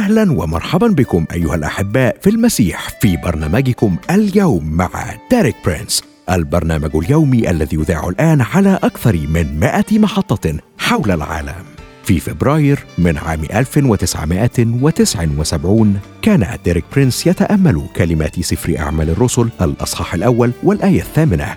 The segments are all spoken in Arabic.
أهلا ومرحبا بكم أيها الأحباء في المسيح في برنامجكم اليوم مع ديريك برينس البرنامج اليومي الذي يذاع الآن على أكثر من 100 محطة حول العالم. في فبراير من عام 1979 كان ديريك برينس يتأمل كلمات سفر أعمال الرسل الأصحاح الأول والآية الثامنة.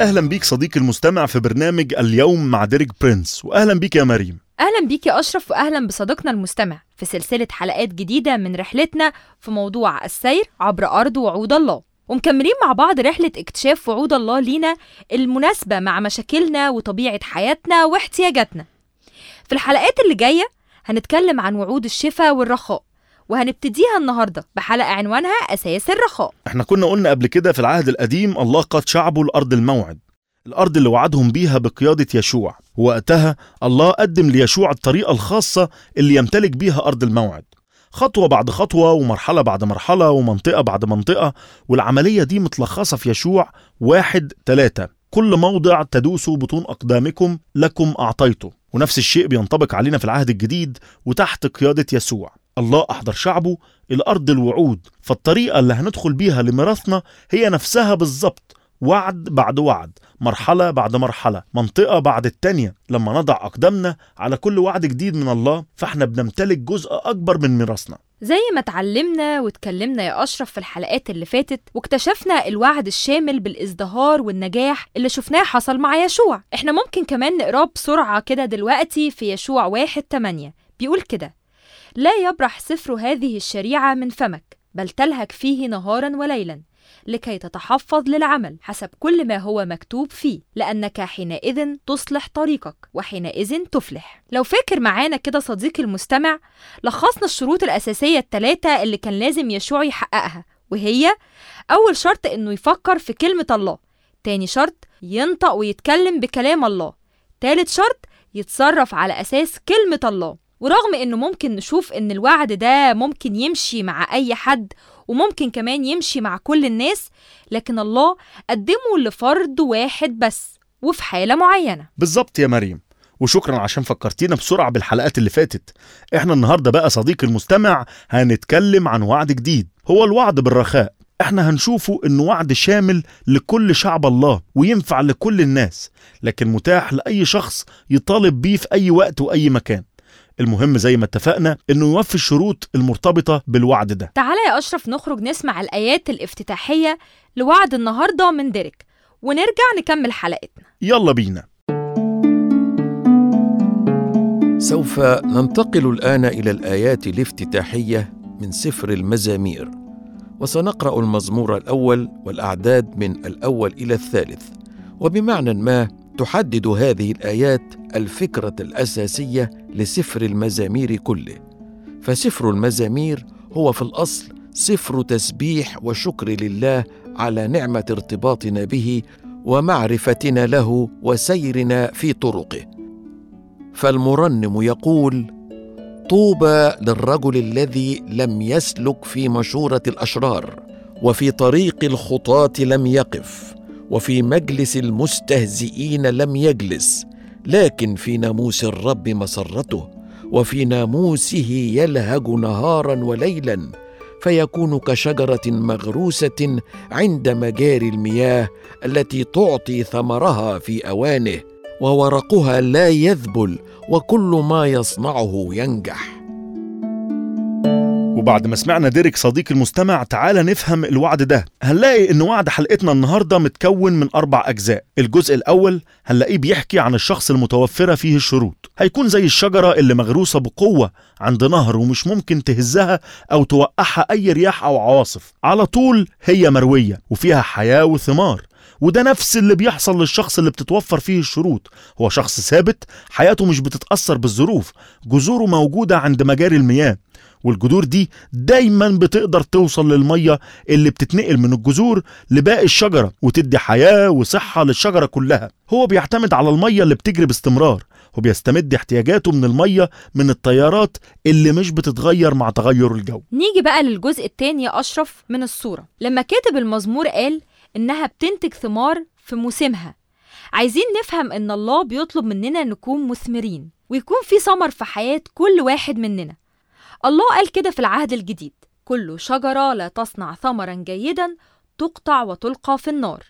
أهلا بيك صديقي المستمع في برنامج اليوم مع ديريك برينس. واهلا بيك يا مريم. أهلا بيك يا أشرف وأهلا بصديقنا المستمع في سلسلة حلقات جديدة من رحلتنا في موضوع السير عبر أرض وعود الله. ومكملين مع بعض رحلة اكتشاف وعود الله لينا المناسبة مع مشاكلنا وطبيعة حياتنا واحتياجاتنا. في الحلقات اللي جاية هنتكلم عن وعود الشفاء والرخاء. وهنبتديها النهاردة بحلقة عنوانها أساس الرخاء. إحنا كنا قلنا قبل كده في العهد القديم الله قاد شعبه الأرض الموعد الأرض اللي وعدهم بيها بقيادة يشوع. وقتها الله قدم ليشوع الطريقة الخاصة اللي يمتلك بيها أرض الموعد. خطوة بعد خطوة ومرحلة بعد مرحلة ومنطقة بعد منطقة والعملية دي متلخصة في يشوع واحد ثلاثة كل موضع تدوسوا بطون أقدامكم لكم أعطيته. ونفس الشيء بينطبق علينا في العهد الجديد وتحت قيادة يسوع. الله أحضر شعبه إلى أرض الوعود فالطريقة اللي هندخل بيها لميراثنا هي نفسها بالظبط وعد بعد وعد مرحلة بعد مرحلة منطقة بعد التانية. لما نضع أقدامنا على كل وعد جديد من الله فإحنا بنمتلك جزء أكبر من ميراثنا. زي ما اتعلمنا واتكلمنا يا أشرف في الحلقات اللي فاتت واكتشفنا الوعد الشامل بالإزدهار والنجاح اللي شفناه حصل مع يشوع. إحنا ممكن كمان نقراه بسرعة كده دلوقتي في يشوع واحد تمانية. بيقول كده لا يبرح سفر هذه الشريعة من فمك بل تلهك فيه نهارا وليلا لكي تتحفظ للعمل حسب كل ما هو مكتوب فيه لأنك حينئذ تصلح طريقك وحينئذ تفلح. لو فاكر معانا كده صديقي المستمع لخصنا الشروط الأساسية الثلاثة اللي كان لازم يشوع يحققها وهي أول شرط إنه يفكر في كلمة الله تاني شرط ينطق ويتكلم بكلام الله تالت شرط يتصرف على أساس كلمة الله. ورغم إنه ممكن نشوف إن الوعد ده ممكن يمشي مع أي حد وممكن كمان يمشي مع كل الناس لكن الله قدمه لفرد واحد بس وفي حالة معينة. بالظبط يا مريم. وشكرا عشان فكرتينا بسرعة بالحلقات اللي فاتت. إحنا النهاردة بقى صديقي المستمع هنتكلم عن وعد جديد. هو الوعد بالرخاء. إحنا هنشوفه إنه وعد شامل لكل شعب الله وينفع لكل الناس لكن متاح لأي شخص يطالب بيه في أي وقت وأي مكان. المهم زي ما اتفقنا إنه يوفي الشروط المرتبطة بالوعد ده. تعالى يا أشرف نخرج نسمع الآيات الافتتاحية لوعد النهاردة من ديريك ونرجع نكمل حلقتنا. يلا بينا. سوف ننتقل الآن إلى الآيات الافتتاحية من سفر المزامير وسنقرأ المزمور الأول والأعداد من الأول إلى الثالث وبمعنى ما تحدد هذه الآيات الفكرة الأساسية لسفر المزامير كله. فسفر المزامير هو في الأصل سفر تسبيح وشكر لله على نعمة ارتباطنا به ومعرفتنا له وسيرنا في طرقه. فالمرنم يقول طوبى للرجل الذي لم يسلك في مشورة الأشرار وفي طريق الخطاة لم يقف. وفي مجلس المستهزئين لم يجلس لكن في ناموس الرب مسرته وفي ناموسه يلهج نهارا وليلا فيكون كشجرة مغروسة عند مجاري المياه التي تعطي ثمرها في أوانه وورقها لا يذبل وكل ما يصنعه ينجح. وبعد ما سمعنا ديريك صديق المستمع تعالى نفهم الوعد ده. هنلاقي إن وعد حلقتنا النهارده متكون من أربع أجزاء. الجزء الأول هنلاقيه بيحكي عن الشخص المتوفرة فيه الشروط. هيكون زي الشجرة اللي مغروسة بقوة عند نهر ومش ممكن تهزها أو توقعها أي رياح أو عواصف. على طول هي مروية وفيها حياة وثمار. وده نفس اللي بيحصل للشخص اللي بتتوفر فيه الشروط. هو شخص ثابت حياته مش بتتأثر بالظروف جذوره موجودة عند مجاري المياه والجذور دي دايما بتقدر توصل للمية اللي بتتنقل من الجذور لباقي الشجرة وتدي حياة وصحة للشجرة كلها. هو بيعتمد على المية اللي بتجري باستمرار وبيستمد احتياجاته من المية من التيارات اللي مش بتتغير مع تغير الجو. نيجي بقى للجزء التاني أشرف من الصورة. لما كاتب المزمور قال إنها بتنتج ثمار في موسمها. عايزين نفهم إن الله بيطلب مننا نكون مثمرين ويكون في ثمر في حياة كل واحد مننا. الله قال كده في العهد الجديد كل شجرة لا تصنع ثمرا جيدا تقطع وتلقى في النار.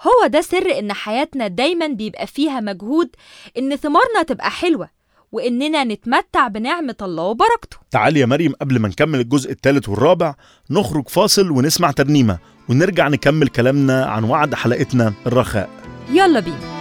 هو ده سر إن حياتنا دايما بيبقى فيها مجهود إن ثمارنا تبقى حلوة وإننا نتمتع بنعمة الله وبركته. تعالي يا مريم قبل ما نكمل الجزء الثالث والرابع نخرج فاصل ونسمع ترنيمة. ونرجع نكمل كلامنا عن وعد حلقتنا الرخاء. يلا بينا.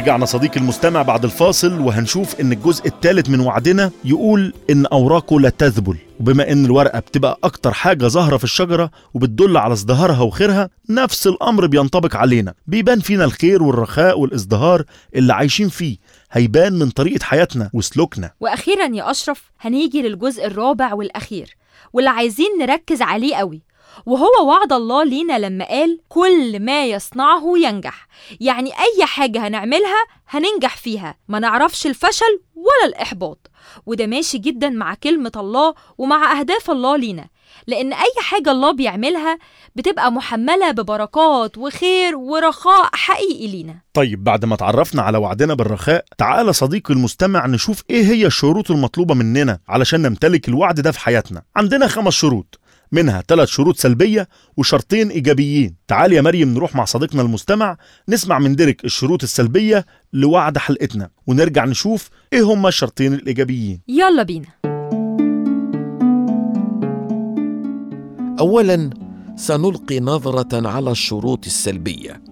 ورجعنا صديقي المستمع بعد الفاصل وهنشوف إن الجزء الثالث من وعدنا يقول إن أوراقه لا تذبل. وبما إن الورقة بتبقى أكتر حاجة ظاهرة في الشجرة وبتدل على ازدهارها وخيرها نفس الأمر بينطبق علينا. بيبان فينا الخير والرخاء والازدهار اللي عايشين فيه. هيبان من طريقة حياتنا وسلوكنا. وأخيرا يا أشرف هنيجي للجزء الرابع والأخير واللي عايزين نركز عليه قوي. وهو وعد الله لينا لما قال كل ما يصنعه ينجح. يعني أي حاجة هنعملها هننجح فيها. ما نعرفش الفشل ولا الإحباط. وده ماشي جدا مع كلمة الله ومع أهداف الله لينا. لأن أي حاجة الله بيعملها بتبقى محملة ببركات وخير ورخاء حقيقي لينا. طيب بعد ما تعرفنا على وعدنا بالرخاء تعال صديقي المستمع نشوف إيه هي الشروط المطلوبة مننا علشان نمتلك الوعد ده في حياتنا. عندنا خمس شروط. منها ثلاث شروط سلبية وشرطين إيجابيين. تعال يا مريم نروح مع صديقنا المستمع نسمع من ديريك الشروط السلبية لوعد حلقتنا ونرجع نشوف إيه هما الشرطين الإيجابيين. يلا بينا. اولا سنلقي نظرة على الشروط السلبية.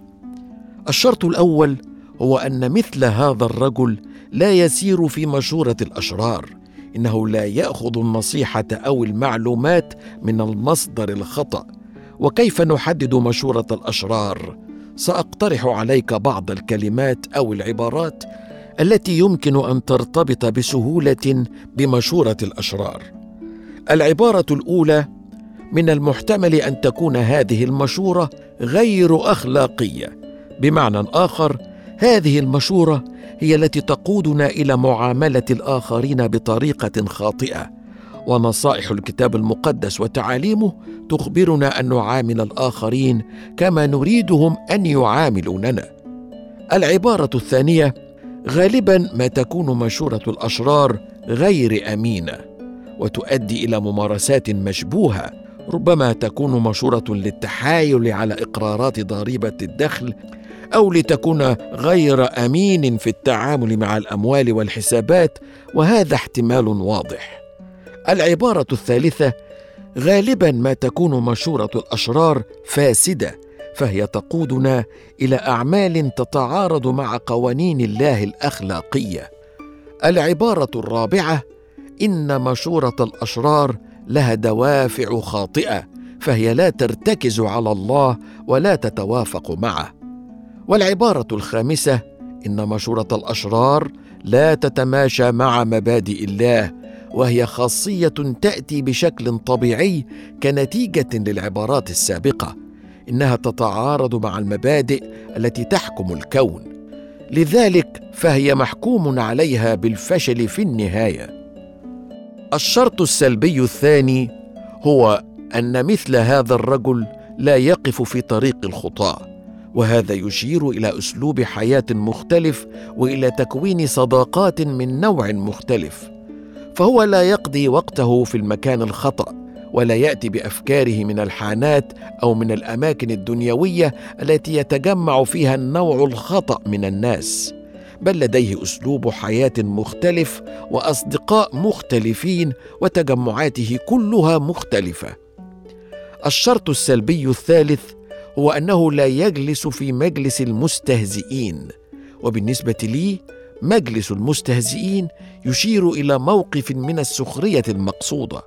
الشرط الأول هو أن مثل هذا الرجل لا يسير في مشورة الأشرار. إنه لا يأخذ النصيحة أو المعلومات من المصدر الخطأ وكيف نحدد مشورة الأشرار؟ سأقترح عليك بعض الكلمات أو العبارات التي يمكن أن ترتبط بسهولة بمشورة الأشرار. العبارة الأولى: من المحتمل أن تكون هذه المشورة غير أخلاقية، بمعنى آخر هذه المشورة هي التي تقودنا إلى معاملة الآخرين بطريقة خاطئة. ونصائح الكتاب المقدس وتعاليمه تخبرنا أن نعامل الآخرين كما نريدهم أن يعاملوننا. العبارة الثانية غالبا ما تكون مشورة الأشرار غير أمينة وتؤدي إلى ممارسات مشبوهة ربما تكون مشورة للتحايل على إقرارات ضريبة الدخل أو لتكون غير أمين في التعامل مع الأموال والحسابات وهذا احتمال واضح. العبارة الثالثة غالبا ما تكون مشورة الأشرار فاسدة فهي تقودنا إلى أعمال تتعارض مع قوانين الله الأخلاقية. العبارة الرابعة إن مشورة الأشرار لها دوافع خاطئة فهي لا ترتكز على الله ولا تتوافق معه. والعبارة الخامسة إن مشورة الأشرار لا تتماشى مع مبادئ الله وهي خاصية تأتي بشكل طبيعي كنتيجة للعبارات السابقة إنها تتعارض مع المبادئ التي تحكم الكون. لذلك فهي محكوم عليها بالفشل في النهاية. الشرط السلبي الثاني هو أن مثل هذا الرجل لا يقف في طريق الخطاه وهذا يشير إلى أسلوب حياة مختلف وإلى تكوين صداقات من نوع مختلف. فهو لا يقضي وقته في المكان الخطأ ولا يأتي بأفكاره من الحانات أو من الأماكن الدنيوية التي يتجمع فيها النوع الخطأ من الناس بل لديه أسلوب حياة مختلف وأصدقاء مختلفين وتجمعاته كلها مختلفة. الشرط السلبي الثالث هو انه لا يجلس في مجلس المستهزئين. وبالنسبة لي مجلس المستهزئين يشير إلى موقف من السخرية المقصودة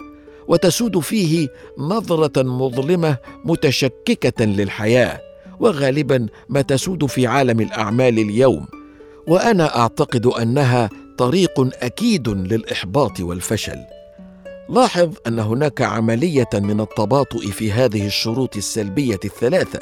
وتسود فيه نظرة مظلمة متشككة للحياة وغالبا ما تسود في عالم الأعمال اليوم. وأنا أعتقد أنها طريق أكيد للإحباط والفشل. لاحظ أن هناك عملية من التباطؤ في هذه الشروط السلبية الثلاثة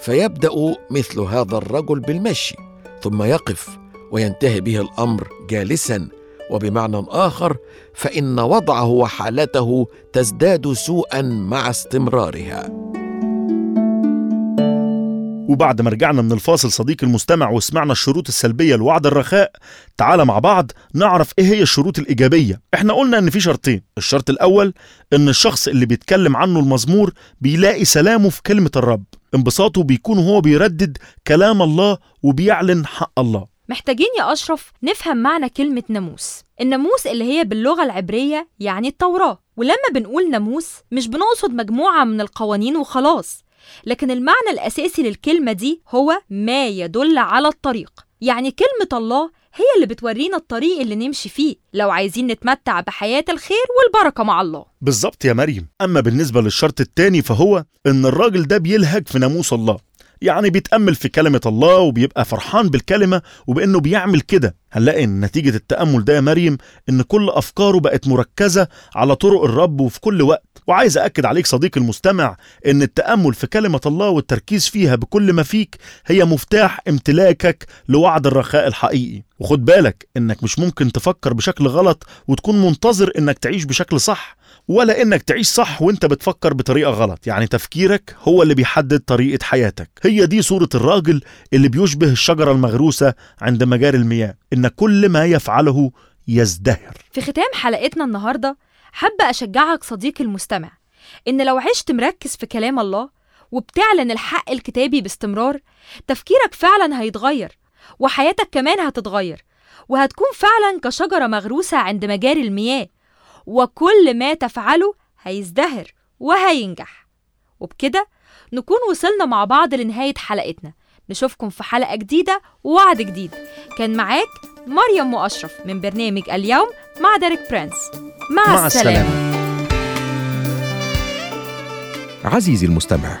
فيبدأ مثل هذا الرجل بالمشي ثم يقف وينتهي به الأمر جالسا وبمعنى آخر فإن وضعه وحالته تزداد سوءا مع استمرارها. وبعد ما رجعنا من الفاصل صديقي المستمع وسمعنا الشروط السلبية لوعد الرخاء تعال مع بعض نعرف إيه هي الشروط الإيجابية. إحنا قلنا إن في شرطين. الشرط الأول إن الشخص اللي بيتكلم عنه المزمور بيلاقي سلامه في كلمة الرب. انبساطه بيكون هو بيردد كلام الله وبيعلن حق الله. محتاجين يا أشرف نفهم معنى كلمة ناموس. الناموس اللي هي باللغة العبرية يعني التوراة. ولما بنقول ناموس مش بنقصد مجموعة من القوانين وخلاص. لكن المعنى الأساسي للكلمة دي هو ما يدل على الطريق. يعني كلمة الله هي اللي بتورينا الطريق اللي نمشي فيه لو عايزين نتمتع بحياة الخير والبركة مع الله. بالظبط يا مريم. أما بالنسبة للشرط التاني فهو إن الراجل ده بيلهج في ناموس الله. يعني بيتأمل في كلمة الله وبيبقى فرحان بالكلمة وبإنه بيعمل كده. هنلاقي إن نتيجة التأمل ده يا مريم إن كل أفكاره بقت مركزة على طرق الرب وفي كل وقت. وعايز أكد عليك صديقي المستمع إن التأمل في كلمة الله والتركيز فيها بكل ما فيك هي مفتاح امتلاكك لوعد الرخاء الحقيقي. وخد بالك إنك مش ممكن تفكر بشكل غلط وتكون منتظر إنك تعيش بشكل صح. ولا إنك تعيش صح وإنت بتفكر بطريقة غلط. يعني تفكيرك هو اللي بيحدد طريقة حياتك. هي دي صورة الراجل اللي بيشبه الشجرة المغروسة عند مجاري المياه إن كل ما يفعله يزدهر. في ختام حلقتنا النهاردة حابة أشجعك صديقي المستمع إن لو عشت مركز في كلام الله وبتعلن الحق الكتابي باستمرار تفكيرك فعلا هيتغير وحياتك كمان هتتغير وهتكون فعلا كشجرة مغروسة عند مجاري المياه. وكل ما تفعله هيزدهر وهينجح وبكده نكون وصلنا مع بعض لنهاية حلقتنا نشوفكم في حلقة جديدة ووعد جديد كان معاك مريم مؤشرف من برنامج اليوم مع ديريك برينس مع, مع السلامة. السلامة. عزيزي المستمع